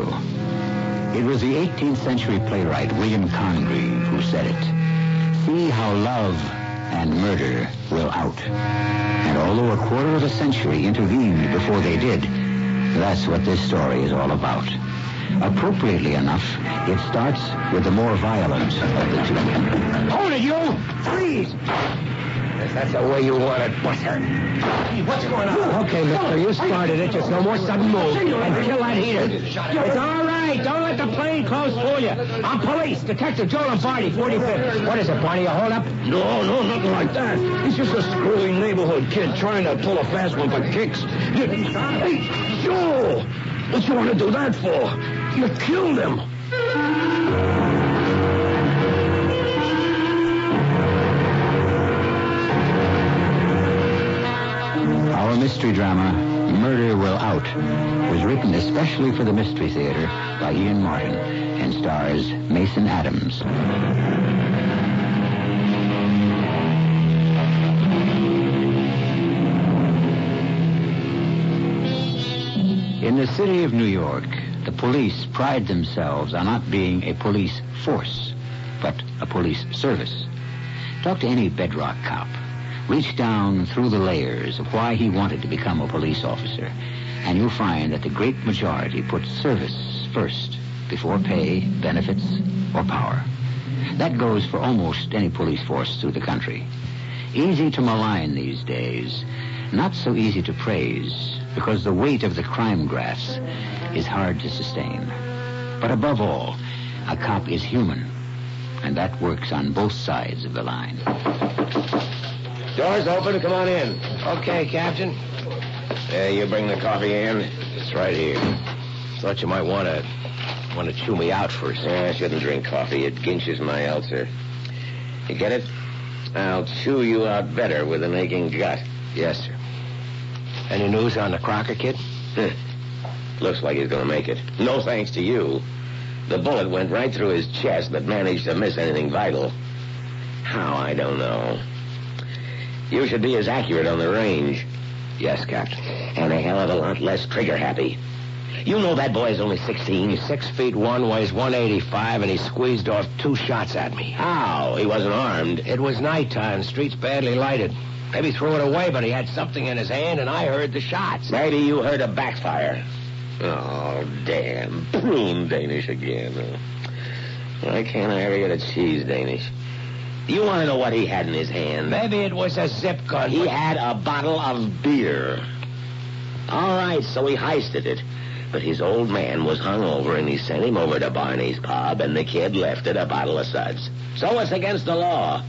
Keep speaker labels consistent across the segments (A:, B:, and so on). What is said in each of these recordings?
A: It was the 18th century playwright William Congreve who said it. See how love and murder will out. And although a quarter of a century intervened before they did, that's what this story is all about. Appropriately enough, it starts with the more violent of the two.
B: Hold it, you! Freeze! If that's the way you want it, buster. Hey, what's going on? Okay, mister, you started it. Just no more sudden moves. And kill that heater. It's all right. Don't let the plane close fool you. I'm police. Detective Joe Lombardi, 45th. What is it, Barney? A hold up?
C: No, no, nothing like that. He's just a screwy neighborhood kid trying to pull a fast one for kicks. You- Hey, Joe! What you want to do that for? You killed him.
A: Mystery drama, Murder Will Out, was written especially for the Mystery Theater by Ian Martin and stars Mason Adams. In the city of New York, the police pride themselves on not being a police force, but a police service. Talk to any bedrock cop. Reach down through the layers of why he wanted to become a police officer, and you'll find that the great majority put service first before pay, benefits, or power. That goes for almost any police force through the country. Easy to malign these days, not so easy to praise, because the weight of the crime graphs is hard to sustain. But above all, a cop is human, and that works on both sides of the line.
D: Doors open. Come on in.
B: Okay, Captain.
D: Yeah, you bring the coffee in.
B: It's right here. Thought you might want to want to chew me out first.
D: Yeah, I shouldn't drink coffee. It ginches my ulcer. You get it? I'll chew you out better with an aching gut.
B: Yes, sir. Any news on the Crocker kid?
D: Looks like he's going to make it. No thanks to you. The bullet went right through his chest, but managed to miss anything vital. How, I don't know. You should be as accurate on the range.
B: Yes, Captain.
D: And a hell of a lot less trigger happy. You know that boy's only 16.
B: He's six feet one, weighs 185, and he squeezed off two shots at me.
D: How? He wasn't armed.
B: It was nighttime, streets badly lighted. Maybe threw it away, but he had something in his hand, and I heard the shots.
D: Maybe you heard a backfire. Oh, damn. Prune Danish again. Why can't I ever get a cheese Danish? You want to know what he had in his hand?
B: Maybe it was a zip gun.
D: He had a bottle of beer. All right, so he heisted it. But his old man was hung over and he sent him over to Barney's pub and the kid left it a bottle of suds. So it's against the law.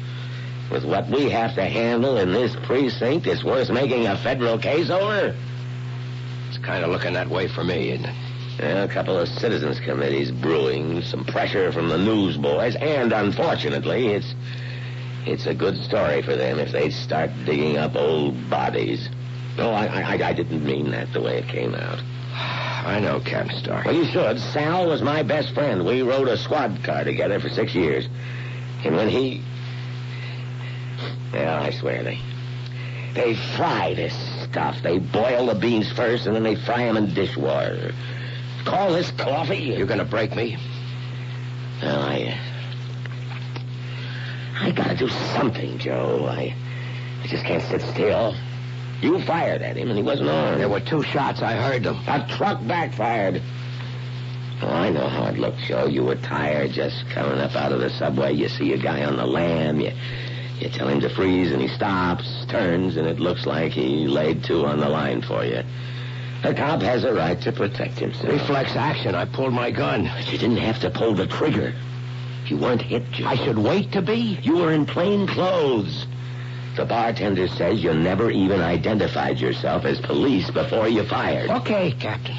D: With what we have to handle in this precinct, it's worth making a federal case over.
B: It's kind of looking that way for me, isn't it?
D: Yeah, a couple of citizens committees brewing, some pressure from the newsboys, and unfortunately, it's it's a good story for them if they start digging up old bodies. No, I, I I didn't mean that the way it came out.
B: I know, Stark.
D: Well, you should. Sal was my best friend. We rode a squad car together for six years. And when he... Well, I swear, they... They fry this stuff. They boil the beans first, and then they fry them in dishwater. Call this coffee?
B: You're going to break me?
D: Well, I... I gotta do something, Joe. I... I just can't sit still. You fired at him, and he wasn't armed.
B: There were two shots. I heard them.
D: A truck backfired. Oh, I know how it looked, Joe. You were tired just coming up out of the subway. You see a guy on the lam. You, you tell him to freeze, and he stops, turns, and it looks like he laid two on the line for you. A cop has a right to protect himself.
B: Reflex action. I pulled my gun.
D: But you didn't have to pull the trigger. You weren't hit, Joe.
B: I should wait to be?
D: You were in plain clothes. The bartender says you never even identified yourself as police before you fired.
B: Okay, Captain.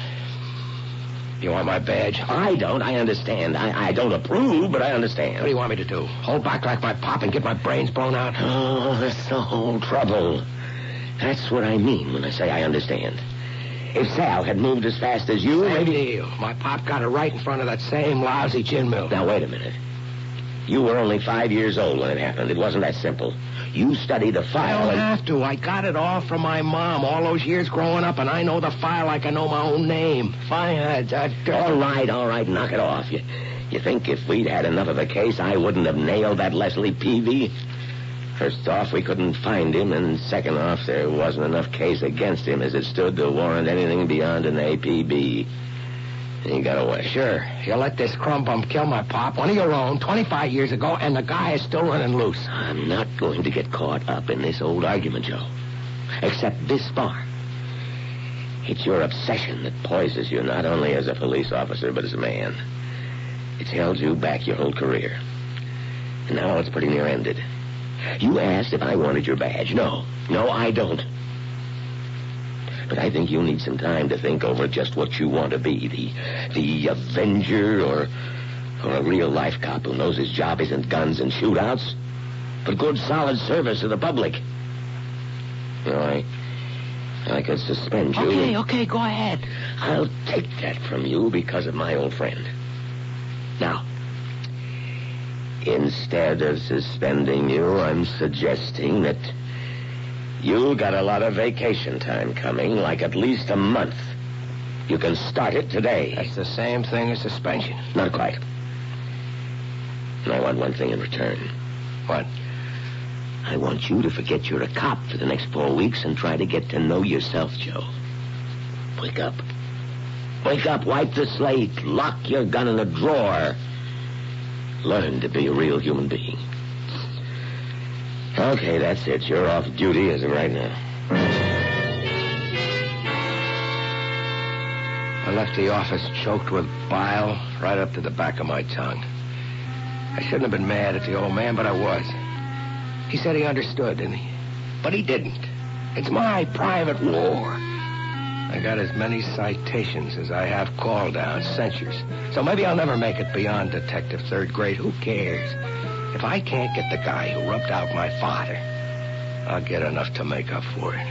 B: You want my badge?
D: I don't. I understand. I, I don't approve, but I understand.
B: What do you want me to do? Hold back like my pop and get my brains blown out?
D: Oh, that's the whole trouble. That's what I mean when I say I understand. If Sal had moved as fast as you,
B: Same
D: maybe...
B: deal. My pop got it right in front of that same lousy gin mill.
D: Now, wait a minute. You were only five years old when it happened. It wasn't that simple. You studied the file.
B: I
D: don't
B: have to. I got it all from my mom all those years growing up, and I know the file like I know my own name. Fine. Uh, uh,
D: All right, all right, knock it off. You, you think if we'd had enough of a case, I wouldn't have nailed that Leslie Peavy? First off, we couldn't find him, and second off, there wasn't enough case against him as it stood to warrant anything beyond an APB. And he got away.
B: Sure. You let this crumb bum kill my pop, one of your own, 25 years ago, and the guy is still running loose.
D: I'm not going to get caught up in this old argument, Joe. Except this far. It's your obsession that poisons you not only as a police officer, but as a man. It's held you back your whole career. And now it's pretty near ended. You asked if I wanted your badge. No. No, I don't. But I think you need some time to think over just what you want to be. The the Avenger or or a real life cop who knows his job isn't guns and shootouts, but good solid service to the public. You know, I I could suspend you.
B: Okay, okay, go ahead.
D: I'll take that from you because of my old friend. Now, instead of suspending you, I'm suggesting that you got a lot of vacation time coming, like at least a month. You can start it today.
B: That's the same thing as suspension.
D: Not quite. And I want one thing in return.
B: What?
D: I want you to forget you're a cop for the next four weeks and try to get to know yourself, Joe. Wake up. Wake up, wipe the slate, lock your gun in a drawer. Learn to be a real human being. Okay, that's it. You're off duty as of right now.
B: I left the office choked with bile right up to the back of my tongue. I shouldn't have been mad at the old man, but I was. He said he understood, didn't he, but he didn't. It's my private war. I got as many citations as I have call downs, censures. So maybe I'll never make it beyond detective third grade. Who cares? If I can't get the guy who rubbed out my father, I'll get enough to make up for it.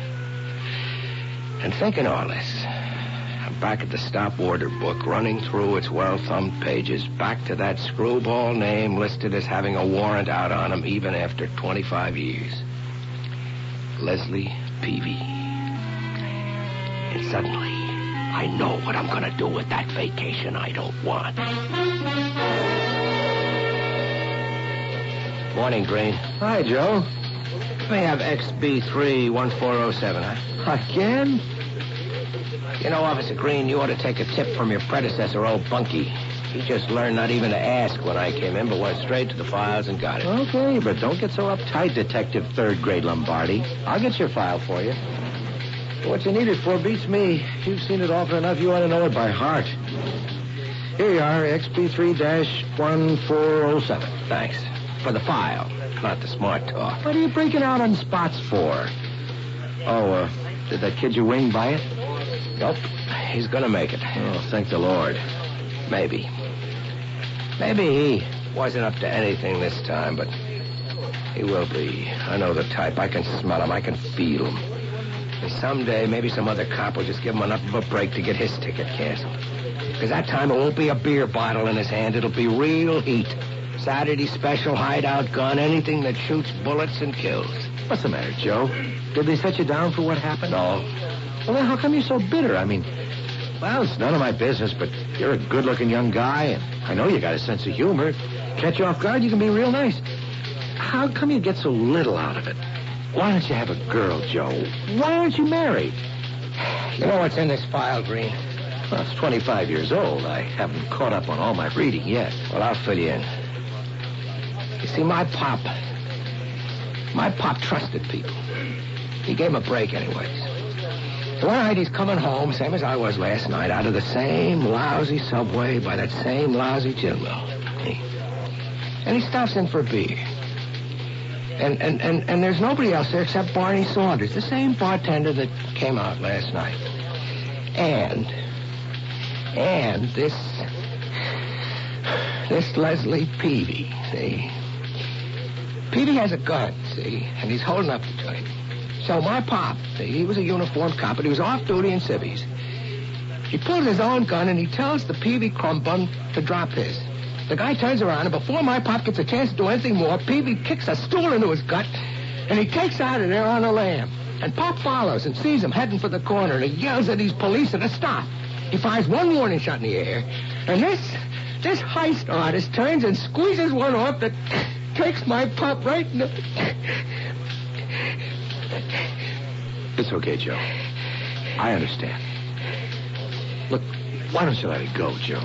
B: And thinking all this, I'm back at the stop order book, running through its well-thumbed pages, back to that screwball name listed as having a warrant out on him even after 25 years. Leslie Peavy. And suddenly, I know what I'm going to do with that vacation I don't want. Morning, Green.
E: Hi, Joe.
B: May have XB31407, huh?
E: Again?
B: You know, Officer Green, you ought to take a tip from your predecessor, old Bunky. He just learned not even to ask when I came in, but went straight to the files and got it.
E: Okay, but don't get so uptight, Detective Third Grade Lombardi. I'll get your file for you. What you need it for beats me. You've seen it often enough, you ought to know it by heart. Here you are, XB3-1407.
B: Thanks. For the file, not the smart talk.
E: What are you breaking out on spots for? Oh, uh, did that kid you wing buy it?
B: Nope. He's gonna make it.
E: Oh, thank the Lord.
B: Maybe. Maybe he wasn't up to anything this time, but he will be. I know the type. I can smell him. I can feel him. And someday, maybe some other cop will just give him enough of a break to get his ticket canceled. Because that time it won't be a beer bottle in his hand. It'll be real heat. Saturday special hideout gun, anything that shoots bullets and kills.
E: What's the matter, Joe? Did they set you down for what happened?
B: No.
E: Well, then how come you're so bitter? I mean, well, it's none of my business, but you're a good-looking young guy, and I know you got a sense of humor. Catch you off guard, you can be real nice. How come you get so little out of it? Why don't you have a girl, Joe? Why aren't you married?
B: You know what's in this file, Green?
E: Well, it's 25 years old. I haven't caught up on all my reading yet.
B: Well, I'll fill you in. See, my pop, my pop trusted people. He gave him a break anyways. So one night he's coming home, same as I was last night, out of the same lousy subway by that same lousy gin mill. And he stops in for a beer. And, and, and, and there's nobody else there except Barney Saunders, the same bartender that came out last night. And, and this, this Leslie Peavy, see? Peavy has a gun, see? And he's holding up the joint. So my pop, see, he was a uniformed cop, but he was off duty in civvies. He pulls his own gun and he tells the Peavy crumb bum to drop his. The guy turns around, and before my pop gets a chance to do anything more, Peavy kicks a stool into his gut, and he takes out of there on a lam. And Pop follows and sees him heading for the corner, and he yells at these police to stop. He fires one warning shot in the air, and this this heist artist turns and squeezes one off that takes my pop right in the...
E: It's okay, Joe. I understand. Look, why don't you let it go, Joe?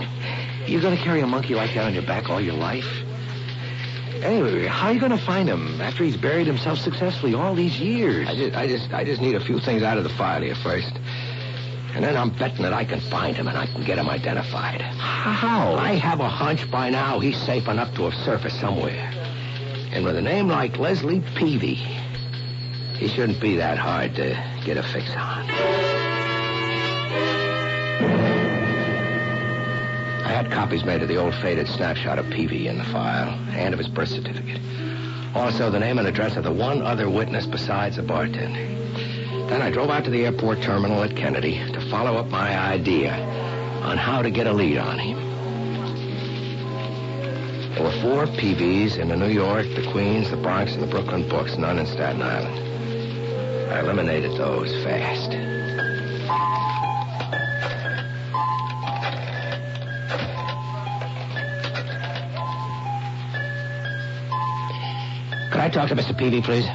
E: You're going to carry a monkey like that on your back all your life? Anyway, how are you going to find him after he's buried himself successfully all these years?
B: I just, I just, I just need a few things out of the file here first. And then I'm betting that I can find him and I can get him identified.
E: How?
B: I have a hunch by now he's safe enough to have surfaced somewhere. And with a name like Leslie Peavy, he shouldn't be that hard to get a fix on. I had copies made of the old faded snapshot of Peavy in the file and of his birth certificate. Also, the name and address of the one other witness besides the bartender. Then I drove out to the airport terminal at Kennedy to follow up my idea on how to get a lead on him. There were four Peavies in the New York, the Queens, the Bronx, and the Brooklyn books, none in Staten Island. I eliminated those fast. Could I talk to Mr. Peavy, please?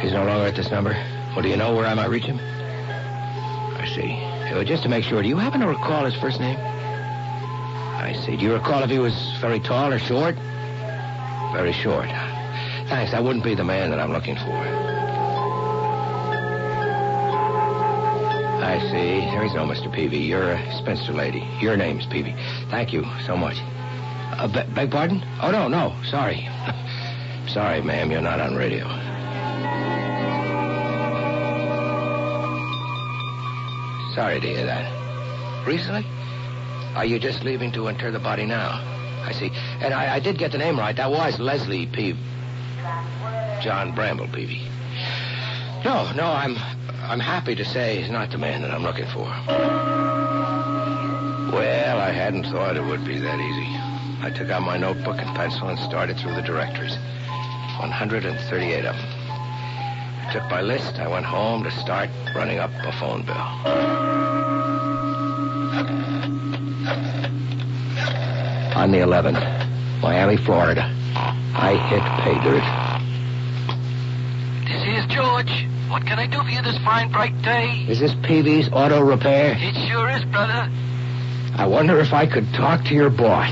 B: He's no longer at this number. Well, do you know where I might reach him? I see. Just to make sure, do you happen to recall his first name? I see. Do you recall if he was very tall or short? Very short. Thanks. That wouldn't be the man that I'm looking for. I see. There is no Mr. Peavy. You're a spinster lady. Your name's Peavy. Thank you so much. Uh, be- beg pardon? Oh, no, no. Sorry. Sorry, ma'am. You're not on radio. Sorry to hear that. Recently? Are you just leaving to inter the body now? I see. And I, I did get the name right. That was Leslie Peavy. John Bramble Peavy. No, no, I'm I'm happy to say he's not the man that I'm looking for. Well, I hadn't thought it would be that easy. I took out my notebook and pencil and started through the directories. 138 of them. I took my list. I went home to start running up a phone bill. On the 11th, Miami, Florida, I hit pay dirt.
F: This is George. What can I do for you this fine, bright day?
B: Is this Peavy's Auto Repair?
F: It sure is, brother.
B: I wonder if I could talk to your boss.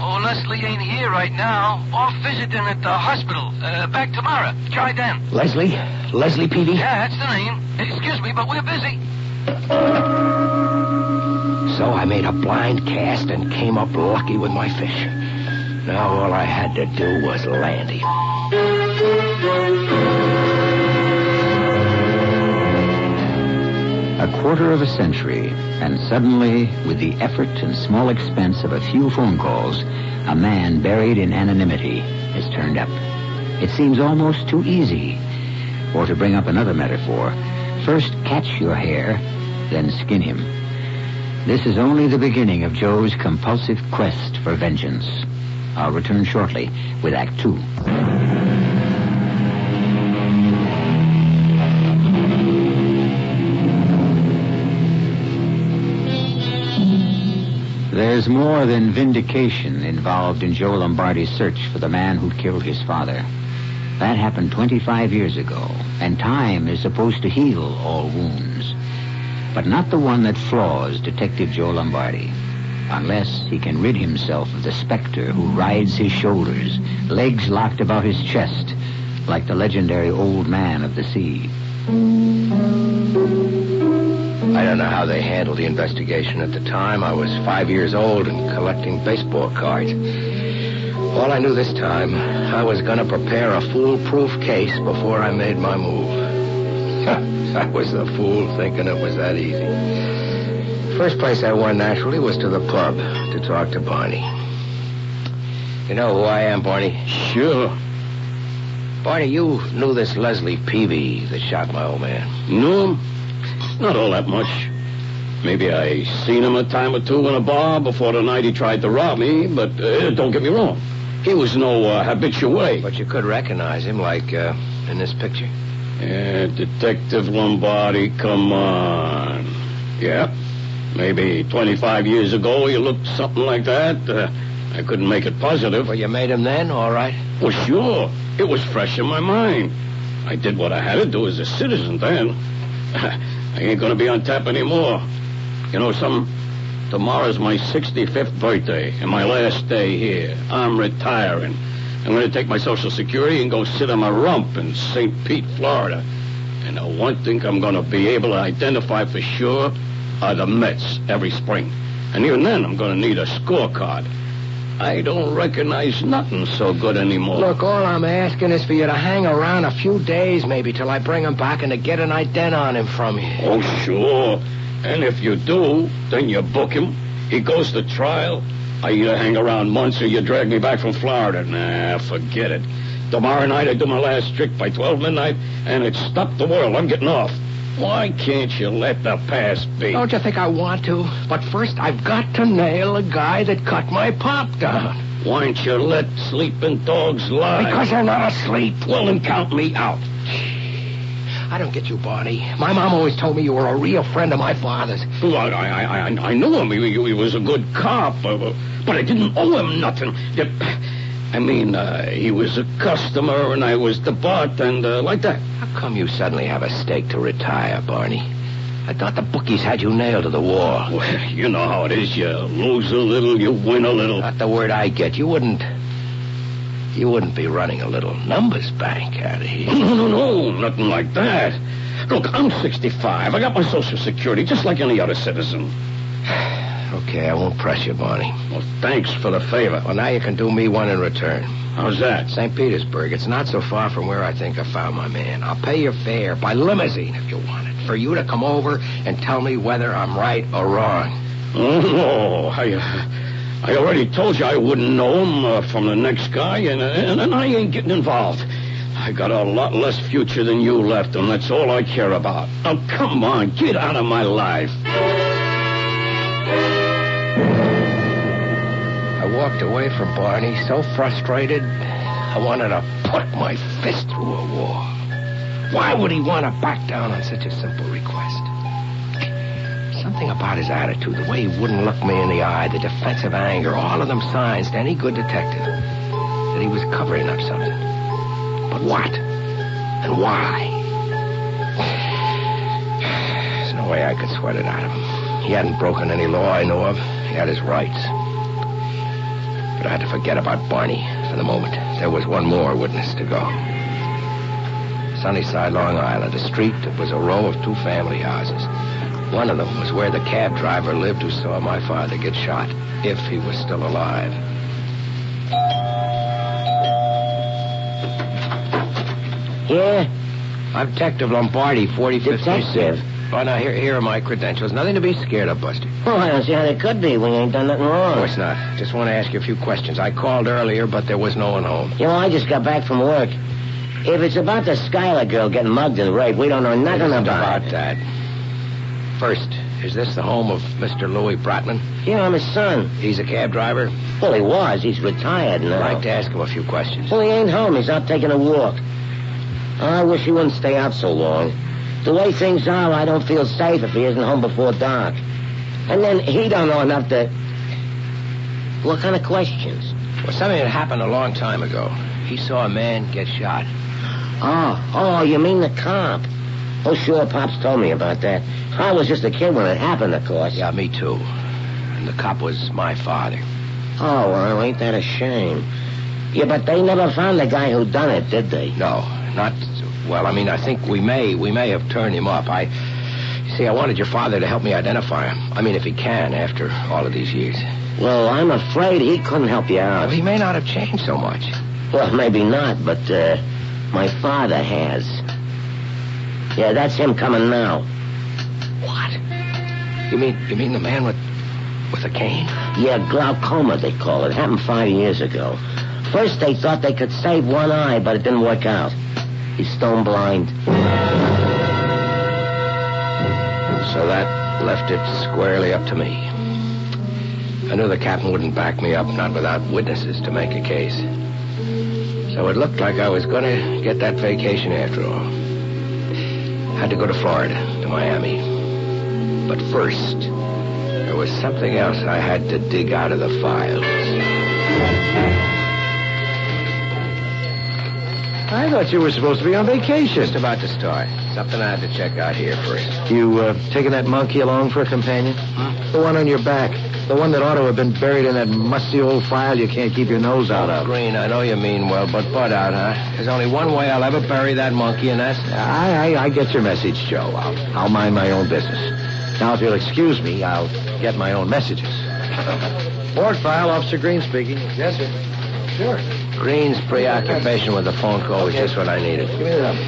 F: Oh, Leslie ain't here right now. Off visiting at the hospital. Uh, back tomorrow. Try then.
B: Leslie? Leslie Peavy?
F: Yeah, that's the name. Excuse me, but we're busy.
B: So I made a blind cast and came up lucky with my fish. Now all I had to do was land him.
A: A quarter of a century, and suddenly, with the effort and small expense of a few phone calls, a man buried in anonymity is turned up. It seems almost too easy. Or to bring up another metaphor, first catch your hare, then skin him. This is only the beginning of Joe's compulsive quest for vengeance. I'll return shortly with Act Two. There's more than vindication involved in Joe Lombardi's search for the man who killed his father. That happened 25 years ago, and time is supposed to heal all wounds. But not the one that flaws Detective Joe Lombardi. Unless he can rid himself of the specter who rides his shoulders, legs locked about his chest, like the legendary old man of the sea.
B: I don't know how they handled the investigation at the time. I was five years old and collecting baseball cards. All I knew this time, I was going to prepare a foolproof case before I made my move. I was a fool thinking it was that easy. First place I went naturally was to the pub to talk to Barney. You know who I am, Barney?
C: Sure.
B: Barney, you knew this Leslie Peavy that shot my old man.
C: Knew him? not all that much. Maybe I seen him a time or two in a bar before the night he tried to rob me, but uh, don't get me wrong. He was no uh, habitué.
B: But you could recognize him, like uh, in this picture.
C: Yeah, Detective Lombardi, come on. Yeah, maybe 25 years ago you looked something like that. Uh, I couldn't make it positive.
B: Well, you made him then, all right?
C: Well, sure. It was fresh in my mind. I did what I had to do as a citizen then. I ain't gonna be on tap anymore. You know something? Tomorrow's my 65th birthday and my last day here. I'm retiring. I'm gonna take my Social Security and go sit on my rump in St. Pete, Florida. And the one thing I'm gonna be able to identify for sure are the Mets every spring. And even then, I'm gonna need a scorecard. I don't recognize nothing so good anymore.
B: Look, all I'm asking is for you to hang around a few days, maybe, till I bring him back and to get an ident on him from you.
C: Oh, sure. And if you do, then you book him. He goes to trial. I either hang around months or you drag me back from Florida. Nah, forget it. Tomorrow night I do my last trick by 12 midnight, and it's stop the world. I'm getting off. Why can't you let the past be?
B: Don't you think I want to? But first, I've got to nail a guy that cut my pop down.
C: Why don't you let sleeping dogs lie?
B: Because they're not asleep.
C: Well, then count me out.
B: I don't get you, Barney. My mom always told me you were a real friend of my father's.
C: Well, I, I, I, I knew him. He, he was a good cop, uh, but I didn't owe him nothing. I mean, uh, he was a customer and I was the bartender, like that.
B: How come you suddenly have a stake to retire, Barney? I thought the bookies had you nailed to the wall.
C: Well, you know how it is. You lose a little, you win a little.
B: Not the word I get. You wouldn't. You wouldn't be running a little numbers bank out of here.
C: No, no, no, nothing like that. Look, I'm 65. I got my Social Security just like any other citizen.
B: okay, I won't press you, Barney.
C: Well, thanks for the favor.
B: Well, now you can do me one in return.
C: How's that?
B: St. Petersburg. It's not so far from where I think I found my man. I'll pay your fare by limousine if you want it. For you to come over and tell me whether I'm right or wrong.
C: Oh, no. I, uh, I already told you I wouldn't know him uh, from the next guy, and, and, and I ain't getting involved. I got a lot less future than you left, and that's all I care about. Now, come on, get out of my life.
B: I walked away from Barney so frustrated, I wanted to put my fist through a wall. Why would he want to back down on such a simple request? Something about his attitude, the way he wouldn't look me in the eye, the defensive anger, all of them signs to any good detective that he was covering up something. But what? And why? There's no way I could sweat it out of him. He hadn't broken any law I know of. He had his rights. But I had to forget about Barney for the moment. There was one more witness to go. Sunnyside, Long Island, a street that was a row of two family houses. One of them was where the cab driver lived who saw my father get shot, if he was still alive.
D: Yeah?
B: I'm Detective Lombardi, 45th
D: Detective?
B: Precinct. Oh, now, here, here are my credentials. Nothing to be scared of, Buster.
D: Oh, I don't see how they could be. We ain't done nothing wrong.
B: Of course not. Just want to ask you a few questions. I called earlier, but there was no one home.
D: You know, I just got back from work. If it's about the Schuyler girl getting mugged and raped, we don't know nothing about,
B: about
D: it.
B: that. First, is this the home of Mr. Louis Brotman?
D: Yeah, I'm his son.
B: He's a cab driver.
D: Well, he was. He's retired now.
B: I'd like to ask him a few questions.
D: Well, he ain't home. He's out taking a walk. I wish he wouldn't stay out so long. The way things are, I don't feel safe if he isn't home before dark. And then he don't know enough to... What kind of questions?
B: Well, something that happened a long time ago. He saw a man get shot.
D: Oh, oh, you mean the cop? Oh, sure, Pops told me about that. I was just a kid when it happened, of course.
B: Yeah, me too. And the cop was my father.
D: Oh, well, ain't that a shame? Yeah, but they never found the guy who done it, did they?
B: No, not. Well, I mean, I think we may, we may have turned him up. I See, I wanted your father to help me identify him. I mean, if he can, after all of these years.
D: Well, I'm afraid he couldn't help you out.
B: Well, he may not have changed so much.
D: Well, maybe not, but uh, my father has. Yeah, that's him coming now.
B: What? You mean you mean the man with with a cane?
D: Yeah, glaucoma, they call it. Happened five years ago. First, they thought they could save one eye, but it didn't work out. He's stone blind.
B: So that left it squarely up to me. I knew the captain wouldn't back me up, not without witnesses to make a case. So it looked like I was going to get that vacation after all. Had to go to Florida, to Miami. But first, there was something else I had to dig out of the files. I thought you were supposed to be on vacation. Just about to start. Something I had to check out here first.
E: You uh, taking that monkey along for a companion? The one on your back. The one that ought to have been buried in that musty old file you can't keep your nose out of.
B: Green, I know you mean well, but butt out, huh? There's only one way I'll ever bury that monkey, and that's...
E: I, I, I get your message, Joe. I'll, I'll mind my own business. Now, if you'll excuse me, I'll get my own messages. Board file, Officer Green speaking. Yes, sir. Sure.
B: Green's preoccupation with the phone call was just what I needed.
E: Give me the number.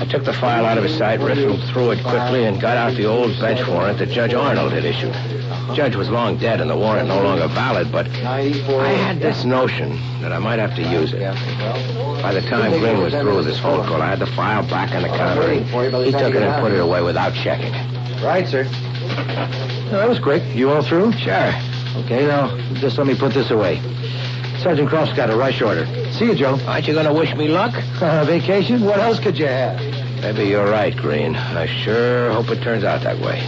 B: I took the file out of his sight, riffled through it quickly, and got out the old bench warrant that Judge Arnold had issued. The judge was long dead and the warrant no longer valid, but I had this notion that I might have to use it. By the time Green was through with his phone call, I had the file back on the counter, he took it and put it away without checking it.
E: Right, sir. Well, that was quick. You all through?
B: Sure.
E: Okay, now, just let me put this away. Sergeant Croft's got a rush order. See you, Joe.
B: Aren't you going to wish me luck?
E: Uh, vacation? What else could you have?
B: Maybe you're right, Green. I sure hope it turns out that way.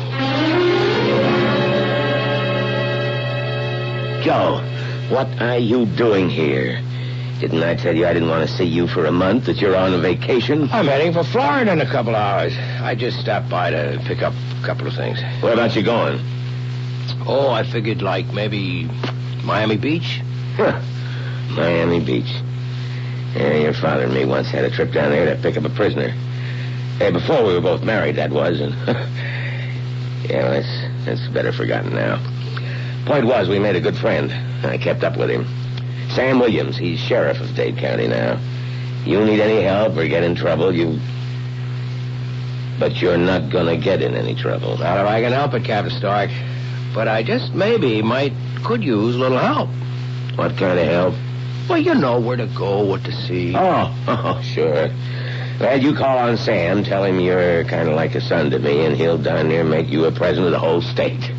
D: Joe, what are you doing here? Didn't I tell you I didn't want to see you for a month, that you're on a vacation?
B: I'm heading for Florida in a couple of hours. I just stopped by to pick up a couple of things.
D: Where about you going?
B: Oh, I figured like maybe Miami Beach.
D: Huh. Miami Beach. Yeah, your father and me once had a trip down there to pick up a prisoner. Hey, before we were both married, that was, and yeah, well, that's that's better forgotten now. Point was, we made a good friend. I kept up with him. Sam Williams, he's sheriff of Dade County now. You need any help or get in trouble, you. But you're not gonna get in any trouble.
B: Not if I can help it, Captain Stark. But I just maybe might could use a little help.
D: What kind of help?
B: Well, you know where to go, what to see.
D: Oh, oh sure. Well, you call on Sam, tell him you're kind of like a son to me, and he'll darn near make you a president of the whole state.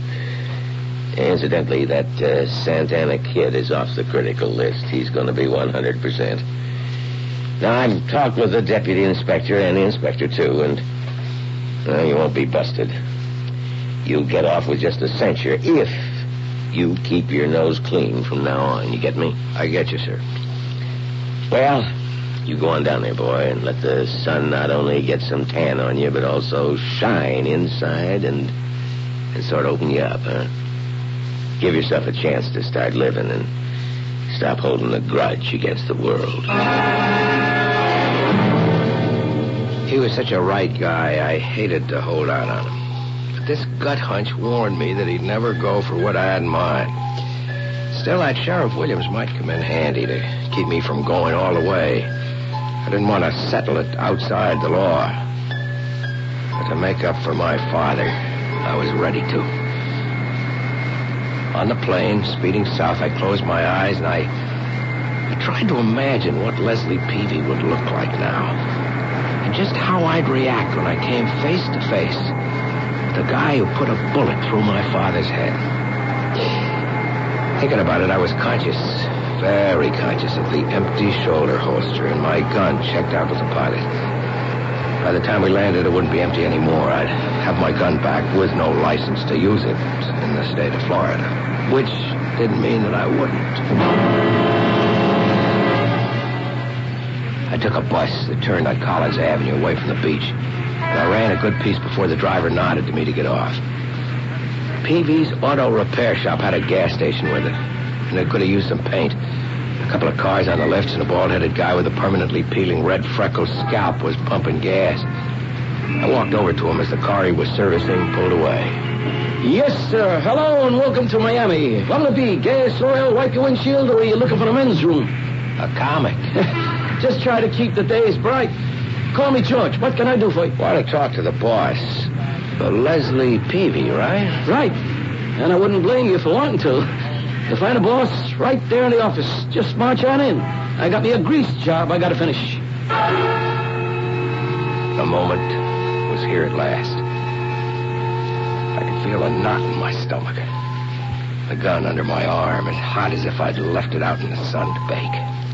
D: Incidentally, that uh, Santana kid is off the critical list. He's going to be 100%. Now, I've talked with the deputy inspector and the inspector, too, and well, you won't be busted. You'll get off with just a censure if you keep your nose clean from now on. You get me?
B: I get you, sir.
D: Well, you go on down there, boy, and let the sun not only get some tan on you, but also shine inside and, and sort of open you up, huh? Give yourself a chance to start living and stop holding a grudge against the world.
B: He was such a right guy, I hated to hold out on him. This gut hunch warned me that he'd never go for what I had in mind. Still, that Sheriff Williams might come in handy to keep me from going all the way. I didn't want to settle it outside the law. But to make up for my father, I was ready to. On the plane, speeding south, I closed my eyes and I, I tried to imagine what Leslie Peavy would look like now. And just how I'd react when I came face to face the guy who put a bullet through my father's head. Thinking about it, I was conscious, very conscious of the empty shoulder holster and my gun checked out with the pilot. By the time we landed, it wouldn't be empty anymore. I'd have my gun back with no license to use it in the state of Florida, which didn't mean that I wouldn't. I took a bus that turned on Collins Avenue away from the beach. I ran a good piece before the driver nodded to me to get off. Peavy's auto repair shop had a gas station with it, and it could have used some paint. A couple of cars on the left and a bald-headed guy with a permanently peeling red freckled scalp was pumping gas. I walked over to him as the car he was servicing pulled away.
C: Yes, sir. Hello and welcome to Miami. What'll it be? Gas, oil, wipe your windshield, or are you looking for the men's room?
B: A comic.
C: Just try to keep the days bright. Call me George. What can I do for you?
B: Want to talk to the boss. The Leslie Peavy, right?
C: Right. And I wouldn't blame you for wanting to. You'll find a boss right there in the office. Just march on in. I got me a grease job I gotta finish.
B: The moment was here at last. I could feel a knot in my stomach. The gun under my arm, as hot as if I'd left it out in the sun to bake.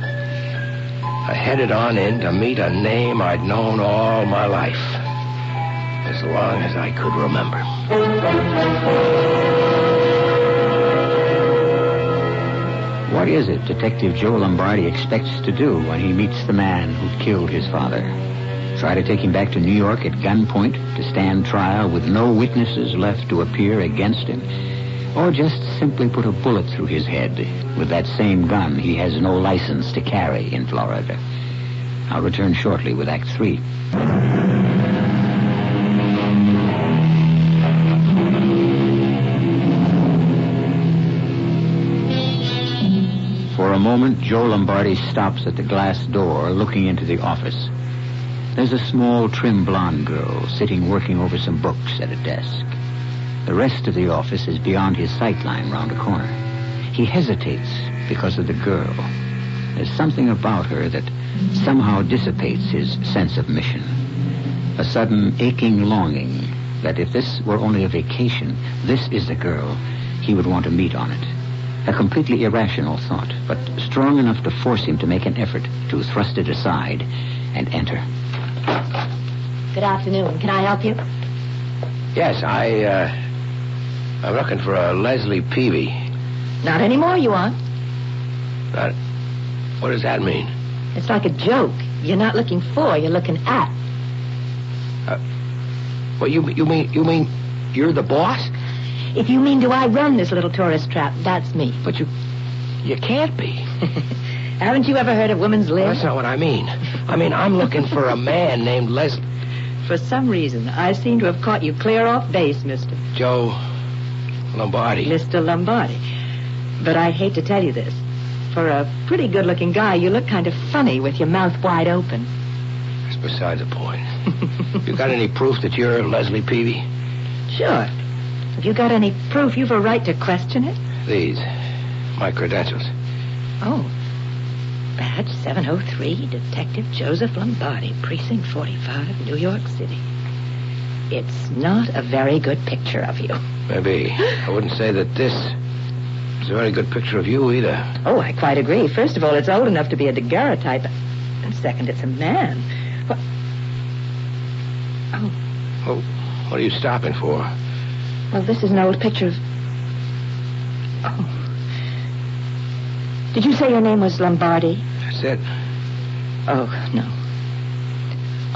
B: I headed on in to meet a name I'd known all my life. As long as I could remember.
A: What is it Detective Joe Lombardi expects to do when he meets the man who killed his father? Try to take him back to New York at gunpoint to stand trial with no witnesses left to appear against him? Or just simply put a bullet through his head with that same gun he has no license to carry in Florida? I'll return shortly with Act Three. For a moment, Joe Lombardi stops at the glass door looking into the office. There's a small, trim blonde girl sitting working over some books at a desk. The rest of the office is beyond his sight line round a corner. He hesitates because of the girl. There's something about her that somehow dissipates his sense of mission. A sudden aching longing that if this were only a vacation, this is the girl he would want to meet on it. A completely irrational thought, but strong enough to force him to make an effort to thrust it aside and enter.
G: Good afternoon. Can I help you?
B: Yes, I, uh, I'm looking for a Leslie Peavy.
G: Not anymore, you aren't.
B: Not, what does that mean?
G: It's like a joke. You're not looking for, you're looking at.
B: Uh, well, you, you mean, you mean you're the boss?
G: If you mean do I run this little tourist trap, that's me.
B: But you, you can't be.
G: Haven't you ever heard of women's lib?
B: That's not what I mean. I mean, I'm looking for a man named Leslie.
G: For some reason, I seem to have caught you clear off base, mister.
B: Joe Lombardi.
G: Mr. Lombardi. But I hate to tell you this. For a pretty good looking guy, you look kind of funny with your mouth wide open.
B: That's beside the point. you got any proof that you're Leslie Peavy?
G: Sure. Have you got any proof you've a right to question it?
B: These. My credentials.
G: Oh. Badge 703, Detective Joseph Lombardi, Precinct 45, New York City. It's not a very good picture of you.
B: Maybe. I wouldn't say that this is a very good picture of you either.
G: Oh, I quite agree. First of all, it's old enough to be a daguerreotype. And second, it's a man. What? Oh,
B: Well, what are you stopping for?
G: well, this is an old picture of. Oh. Did you say your name was Lombardi?
B: That's it.
G: Oh, no.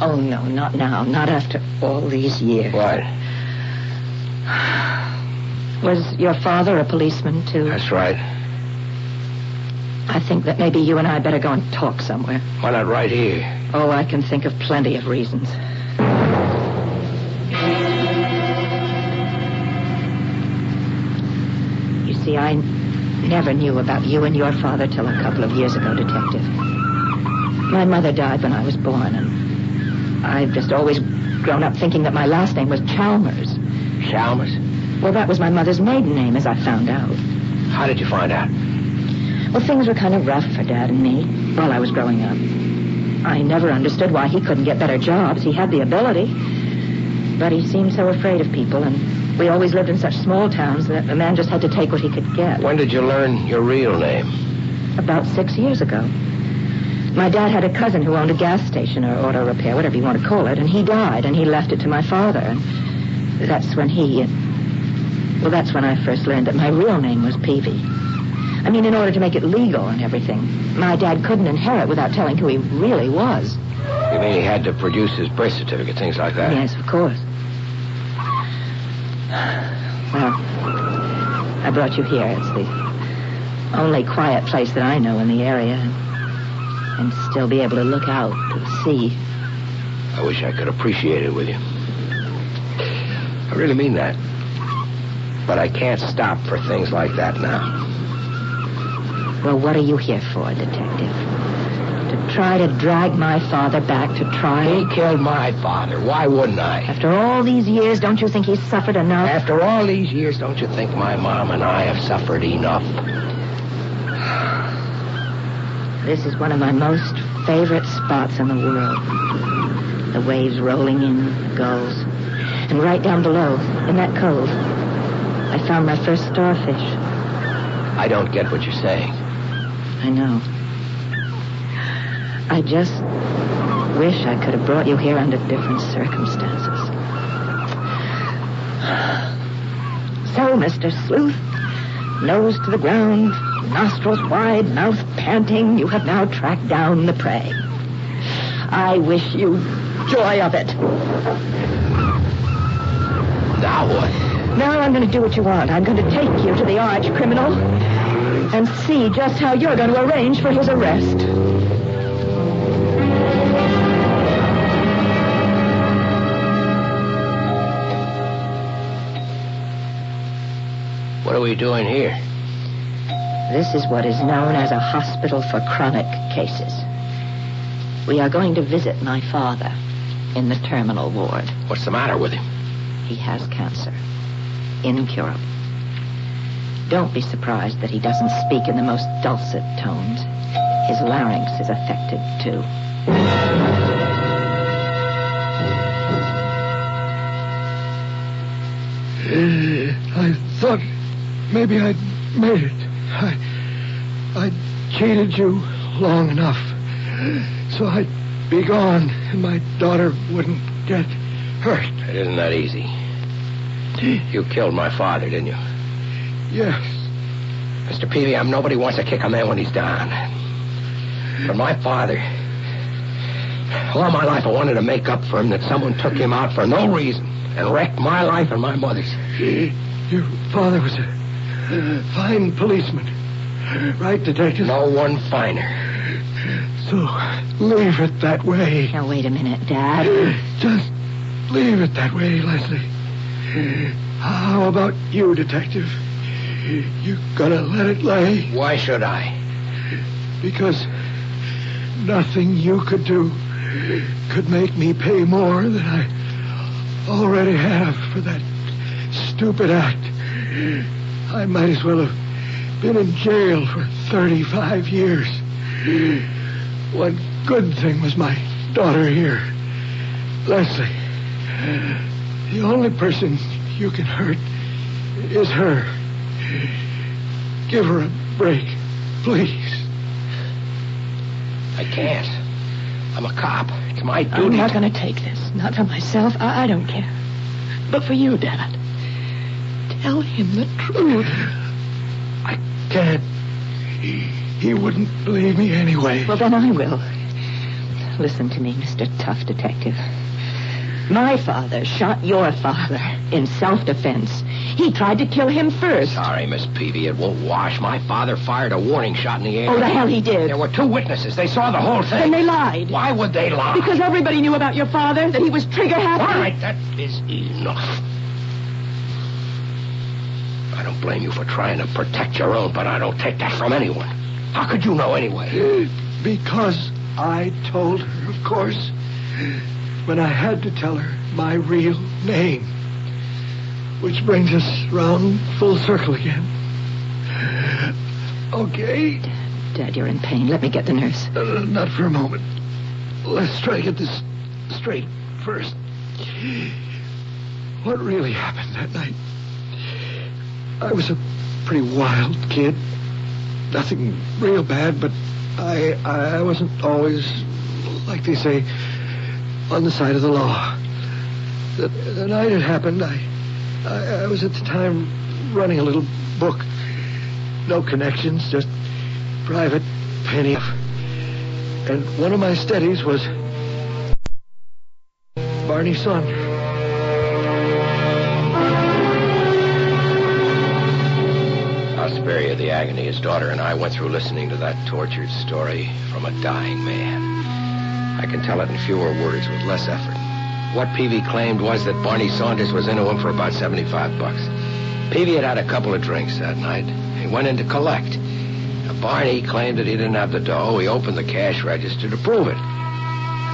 G: Oh, no, not now. Not after all these years.
B: What?
G: Was your father a policeman, too?
B: That's right.
G: I think that maybe you and I better go and talk somewhere.
B: Why not right here?
G: Oh, I can think of plenty of reasons. You see, I never knew about you and your father till a couple of years ago, Detective. My mother died when I was born, and I've just always grown up thinking that my last name was Chalmers.
B: Chalmers?
G: Well, that was my mother's maiden name, as I found out.
B: How did you find out?
G: Well, things were kind of rough for Dad and me while I was growing up. I never understood why he couldn't get better jobs. He had the ability. But he seemed so afraid of people, and we always lived in such small towns that a man just had to take what he could get.
B: When did you learn your real name?
G: About six years ago. My dad had a cousin who owned a gas station or auto repair, whatever you want to call it, and he died, and he left it to my father. And that's when he. Well, that's when I first learned that my real name was Peavy. I mean, in order to make it legal and everything, my dad couldn't inherit without telling who he really was.
B: You mean he had to produce his birth certificate, things like that?
G: Yes, of course. Well, I brought you here. It's the only quiet place that I know in the area. And still be able to look out to see.
B: I wish I could appreciate it with you. I really mean that. But I can't stop for things like that now.
G: Well, what are you here for, detective? To try to drag my father back to trial?
B: He killed my father. Why wouldn't I?
G: After all these years, don't you think he's suffered enough?
B: After all these years, don't you think my mom and I have suffered enough?
G: This is one of my most favorite spots in the world. The waves rolling in, the gulls. And right down below, in that cove, I found my first starfish.
B: I don't get what you're saying.
G: I know. I just wish I could have brought you here under different circumstances. So, Mr. Sleuth, nose to the ground, nostrils wide, mouth panting, you have now tracked down the prey. I wish you joy of it.
B: Now what?
G: Now I'm going to do what you want. I'm going to take you to the arch criminal and see just how you're going to arrange for his arrest.
B: What are we doing here?
G: This is what is known as a hospital for chronic cases. We are going to visit my father in the terminal ward.
B: What's the matter with him?
G: He has cancer. Incurable. Don't be surprised that he doesn't speak in the most dulcet tones. His larynx is affected, too.
H: Eh, I thought maybe I'd made it. I, I cheated you long enough. So I'd be gone and my daughter wouldn't get hurt.
B: It isn't that easy. You killed my father, didn't you?
H: Yes.
B: Mr. Peavy, I'm nobody wants to kick a man when he's down. But my father, all my life I wanted to make up for him that someone took him out for no reason and wrecked my life and my mother's.
H: Your father was a fine policeman. Right, detective?
B: No one finer.
H: So leave it that way.
G: Now, wait a minute, Dad.
H: Just leave it that way, Leslie. How about you, detective? You gonna let it lay?
B: Why should I?
H: Because nothing you could do could make me pay more than I already have for that stupid act. I might as well have been in jail for 35 years. One good thing was my daughter here. Leslie, the only person you can hurt is her. Give her a break, please.
B: I can't. I'm a cop. It's my duty.
G: I'm not going to take this. Not for myself. I, I don't care. But for you, Dad. Tell him the truth.
H: I can't. He, he wouldn't believe me anyway.
G: Well, then I will. Listen to me, Mr. Tough Detective. My father shot your father in self-defense. He tried to kill him first.
B: Sorry, Miss Peavy. It won't wash. My father fired a warning shot in the air.
G: Oh, the hell he did.
B: There were two witnesses. They saw the whole thing.
G: Then they lied.
B: Why would they lie?
G: Because everybody knew about your father, that he was trigger happy.
B: All right, that is enough. I don't blame you for trying to protect your own, but I don't take that from anyone. How could you know anyway?
H: Because I told her, of course, when I had to tell her my real name. Which brings us round full circle again. Okay?
G: Dad, Dad, you're in pain. Let me get the nurse.
H: Uh, not for a moment. Let's try to get this straight first. What really happened that night? I was a pretty wild kid. Nothing real bad, but I I wasn't always, like they say, on the side of the law. The, the night it happened, I, I I was at the time running a little book. No connections, just private penny. And one of my studies was
B: Barney Saunders. Agony his daughter and I went through listening to that tortured story from a dying man. I can tell it in fewer words with less effort. what Peavy claimed was that Barney Saunders was into him for about 75 bucks. Peavy had had a couple of drinks that night. He went in to collect. Now, Barney claimed that he didn't have the dough. He opened the cash register to prove it.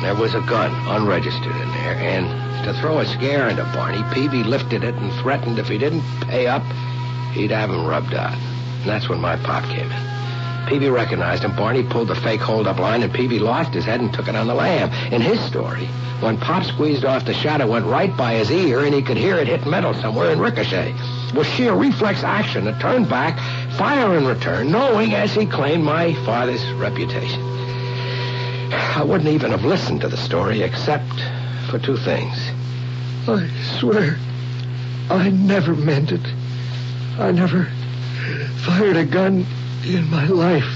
B: There was a gun, unregistered in there, and to throw a scare into Barney, Peavy lifted it and threatened if he didn't pay up, he'd have him rubbed out. And that's when my pop came in. Peavy recognized him. Barney pulled the fake hold-up line, and Peavy lost his head and took it on the lam. In his story, when Pop squeezed off the shot, it went right by his ear, and he could hear it hit metal somewhere and ricochet. With sheer reflex action, to turn back, fire in return, knowing, as he claimed, my father's reputation. I wouldn't even have listened to the story except for two things.
H: I swear, I never meant it. I never fired a gun in my life.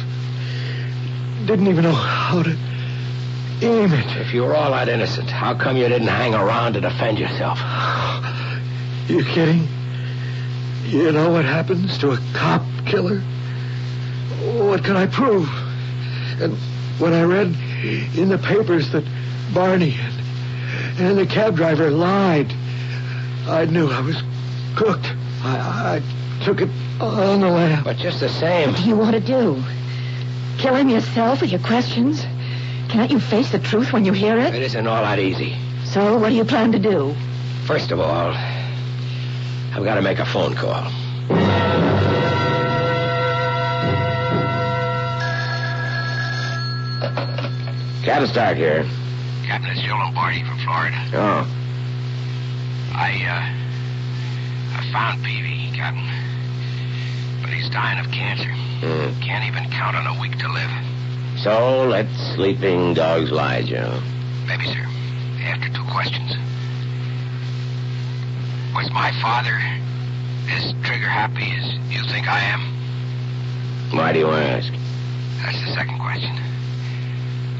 H: Didn't even know how to aim it.
B: If you were all that innocent, how come you didn't hang around to defend yourself?
H: You kidding? You know what happens to a cop killer? What can I prove? And when I read in the papers that Barney and, and the cab driver lied, I knew I was cooked. I, I took it on the lam.
B: But just the same.
G: What do you want to do? Kill him yourself with your questions? Can't you face the truth when you hear it?
B: It isn't all that easy.
G: So, what do you plan to do?
B: First of all, I've got to make a phone call. Captain Stark here.
D: Captain, it's Joe Lombardi from Florida.
B: Oh.
D: I, uh, I found Peavy, Captain. He's dying of cancer.
B: Hmm.
D: Can't even count on a week to live.
B: So let sleeping dogs lie, Joe.
D: Maybe, sir. After two questions. Was my father as trigger happy as you think I am?
B: Why do you ask?
D: That's the second question.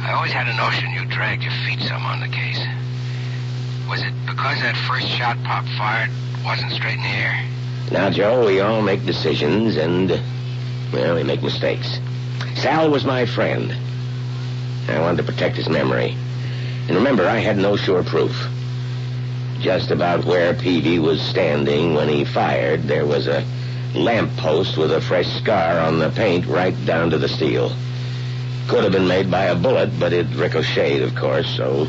D: I always had a notion you dragged your feet some on the case. Was it because that first shot Pop fired wasn't straight in the air?
B: Now, Joe, we all make decisions and, well, we make mistakes. Sal was my friend. I wanted to protect his memory. And remember, I had no sure proof. Just about where Peavy was standing when he fired, there was a lamppost with a fresh scar on the paint right down to the steel. Could have been made by a bullet, but it ricocheted, of course, so,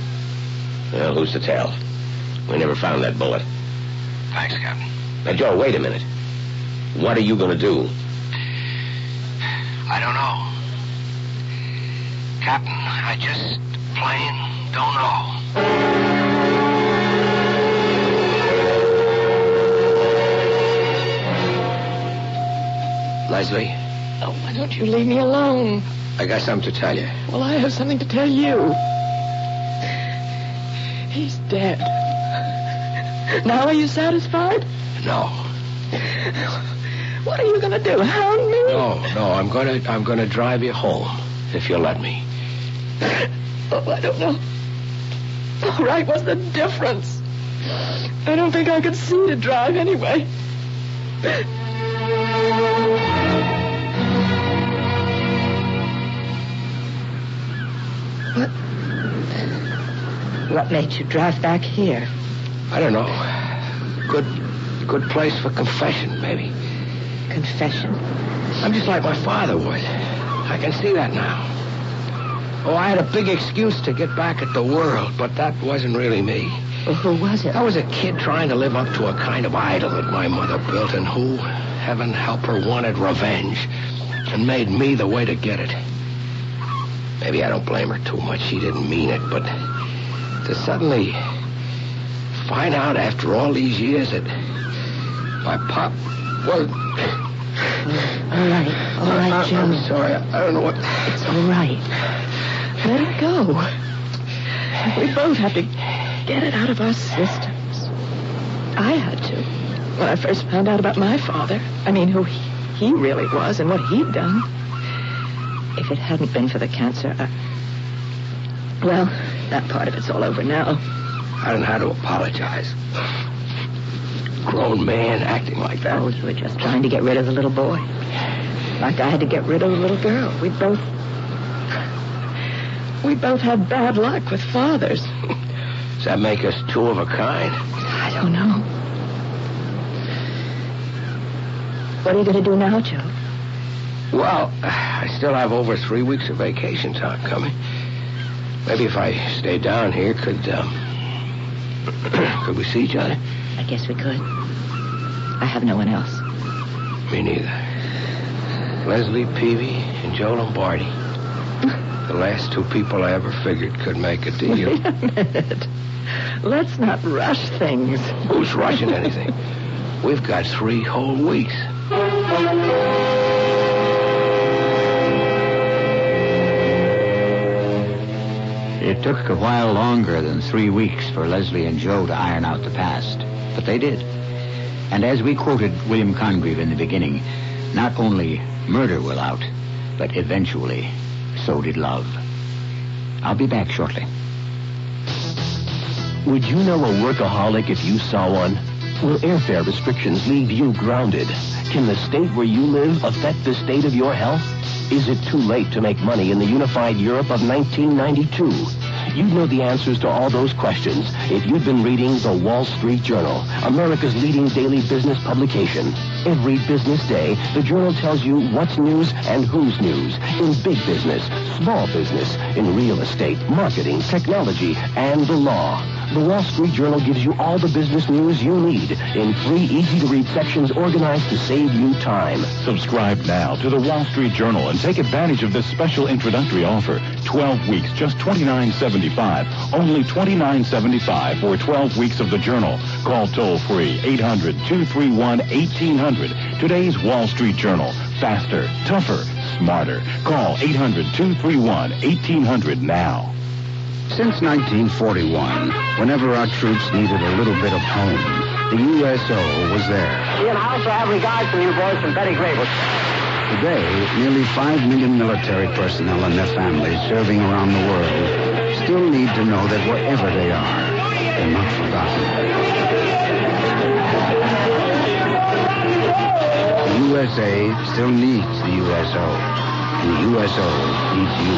B: well, who's to tell? We never found that bullet.
D: Thanks, Captain.
B: Now, Joe, wait a minute. What are you going to do?
D: I don't know. Captain, I just plain don't know.
B: Leslie,
I: Oh, why don't you leave me alone?
B: I got something to tell you.
I: Well, I have something to tell you. He's dead. Now are you satisfied?
B: No.
I: What are you going to do? Hound me?
B: No, no, I'm gonna I'm gonna drive you home, if you'll let me.
I: Oh, I don't know. All right, what's the difference? I don't think I could see to drive anyway.
G: What? What made you drive back here?
B: I don't know. Good good place for confession, maybe.
G: Confession.
B: I'm just like my father was. I can see that now. Oh, I had a big excuse to get back at the world, but that wasn't really me.
G: Well, who was it?
B: I was a kid trying to live up to a kind of idol that my mother built and who, heaven help her, wanted revenge and made me the way to get it. Maybe I don't blame her too much. She didn't mean it, but to suddenly find out after all these years that my pop was.
G: All right, all right,
B: I-
G: Joe.
B: I'm sorry. I don't know what.
G: It's all right.
I: Let it go. We both have to get it out of our systems. I had to. When I first found out about my father. I mean, who he, he really was and what he'd done.
G: If it hadn't been for the cancer, I... well, that part of it's all over now.
B: I don't know how to apologize. Grown man acting like that.
G: Oh, you were just trying to get rid of the little boy. Like I had to get rid of the little girl. We both.
I: We both had bad luck with fathers.
B: Does that make us two of a kind?
I: I don't know. What are you going to do now, Joe?
B: Well, I still have over three weeks of vacation time coming. Maybe if I stay down here, could, um... could we see each other?
G: I guess we could. I have no one else.
B: Me neither. Leslie Peavy and Joe Lombardi. the last two people I ever figured could make a deal.
I: Wait a minute. Let's not rush things.
B: Who's rushing anything? We've got three whole weeks.
A: It took a while longer than three weeks for Leslie and Joe to iron out the past, but they did. And as we quoted William Congreve in the beginning, not only murder will out, but eventually, so did love. I'll be back shortly.
J: Would you know a workaholic if you saw one? Will airfare restrictions leave you grounded? Can the state where you live affect the state of your health? Is it too late to make money in the unified Europe of 1992? You'd know the answers to all those questions if you'd been reading the Wall Street Journal, America's leading daily business publication. Every business day, the journal tells you what's news and who's news in big business, small business, in real estate, marketing, technology, and the law. The Wall Street Journal gives you all the business news you need in three easy-to-read sections organized to save you time.
K: Subscribe now to the Wall Street Journal and take advantage of this special introductory offer. 12 weeks, just $29.75. Only $29.75 for 12 weeks of the Journal. Call toll free 800-231-1800. Today's Wall Street Journal. Faster, tougher, smarter. Call 800-231-1800 now.
L: Since 1941, whenever our troops needed a little bit of home, the USO was there.
M: And I also have regards from you boys from Betty Grable.
L: Today, nearly 5 million military personnel and their families serving around the world still need to know that wherever they are, The USA still needs the USO, the USO needs you.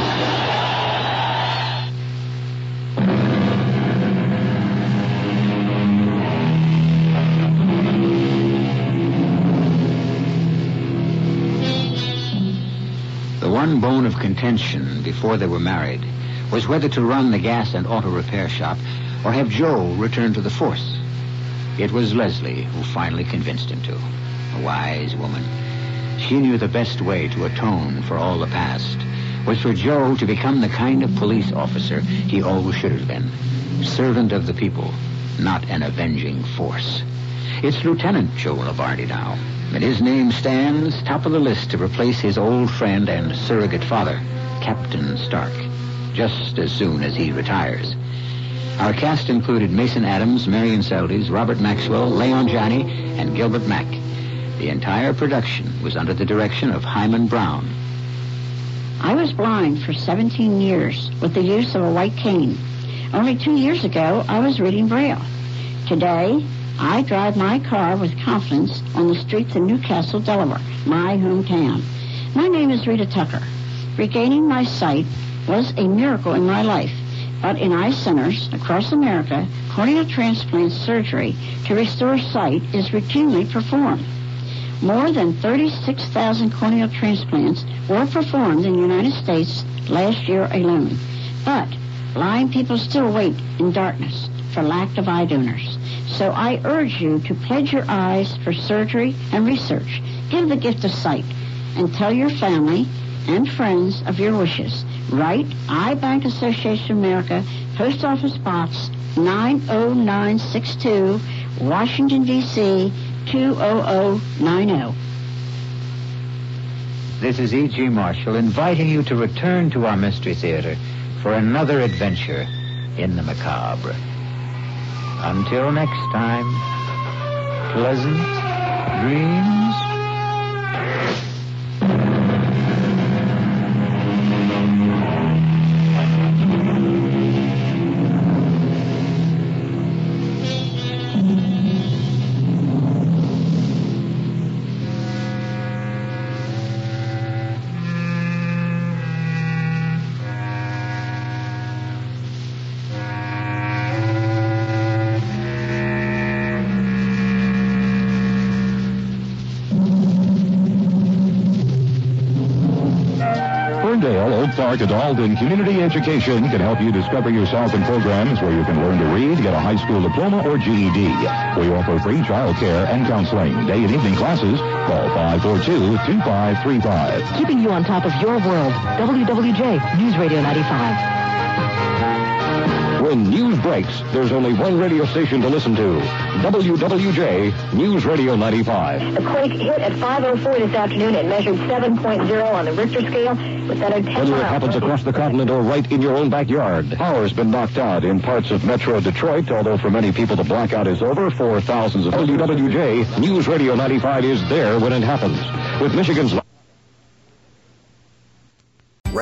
A: The one bone of contention before they were married was whether to run the gas and auto repair shop or have Joe return to the force. It was Leslie who finally convinced him to. A wise woman. She knew the best way to atone for all the past was for Joe to become the kind of police officer he always should have been. Servant of the people, not an avenging force. It's Lieutenant Joe Lombardi now, and his name stands top of the list to replace his old friend and surrogate father, Captain Stark, just as soon as he retires. Our cast included Mason Adams, Marion Seldes, Robert Maxwell, Leon Janney, and Gilbert Mack. The entire production was under the direction of Himan Brown.
N: I was blind for 17 years with the use of a white cane. Only two years ago, I was reading Braille. Today, I drive my car with confidence on the streets of New Castle, Delaware, my hometown. My name is Rita Tucker. Regaining my sight was a miracle in my life, but in eye centers across America, corneal transplant surgery to restore sight is routinely performed. More than 36,000 corneal transplants were performed in the United States last year alone. But blind people still wait in darkness for lack of eye donors. So I urge you to pledge your eyes for surgery and research. Give the gift of sight and tell your family and friends of your wishes. Write Eye Bank Association America, Post Office Box 90962, Washington, D.C. 20090.
A: This is E.G. Marshall inviting you to return to our Mystery Theater for another adventure in the macabre. Until next time, pleasant dreams.
K: Park Adult and Community Education can help you discover yourself in programs where you can learn to read, get a high school diploma or GED. We offer free child care and counseling. Day and evening classes. Call 542-2535.
G: Keeping you on top of your world. WWJ News Radio 95.
O: Breaks, there's only one radio station to listen to. WWJ News Radio 95.
P: The quake hit at 5.04 this afternoon. It measured 7.0 on the Richter scale. With that 10
O: Whether it happens across the continent or right in your own backyard, power's been knocked out in parts of metro Detroit, although for many people the blackout is over. For thousands of WWJ, News Radio 95 is there when it happens. With Michigan's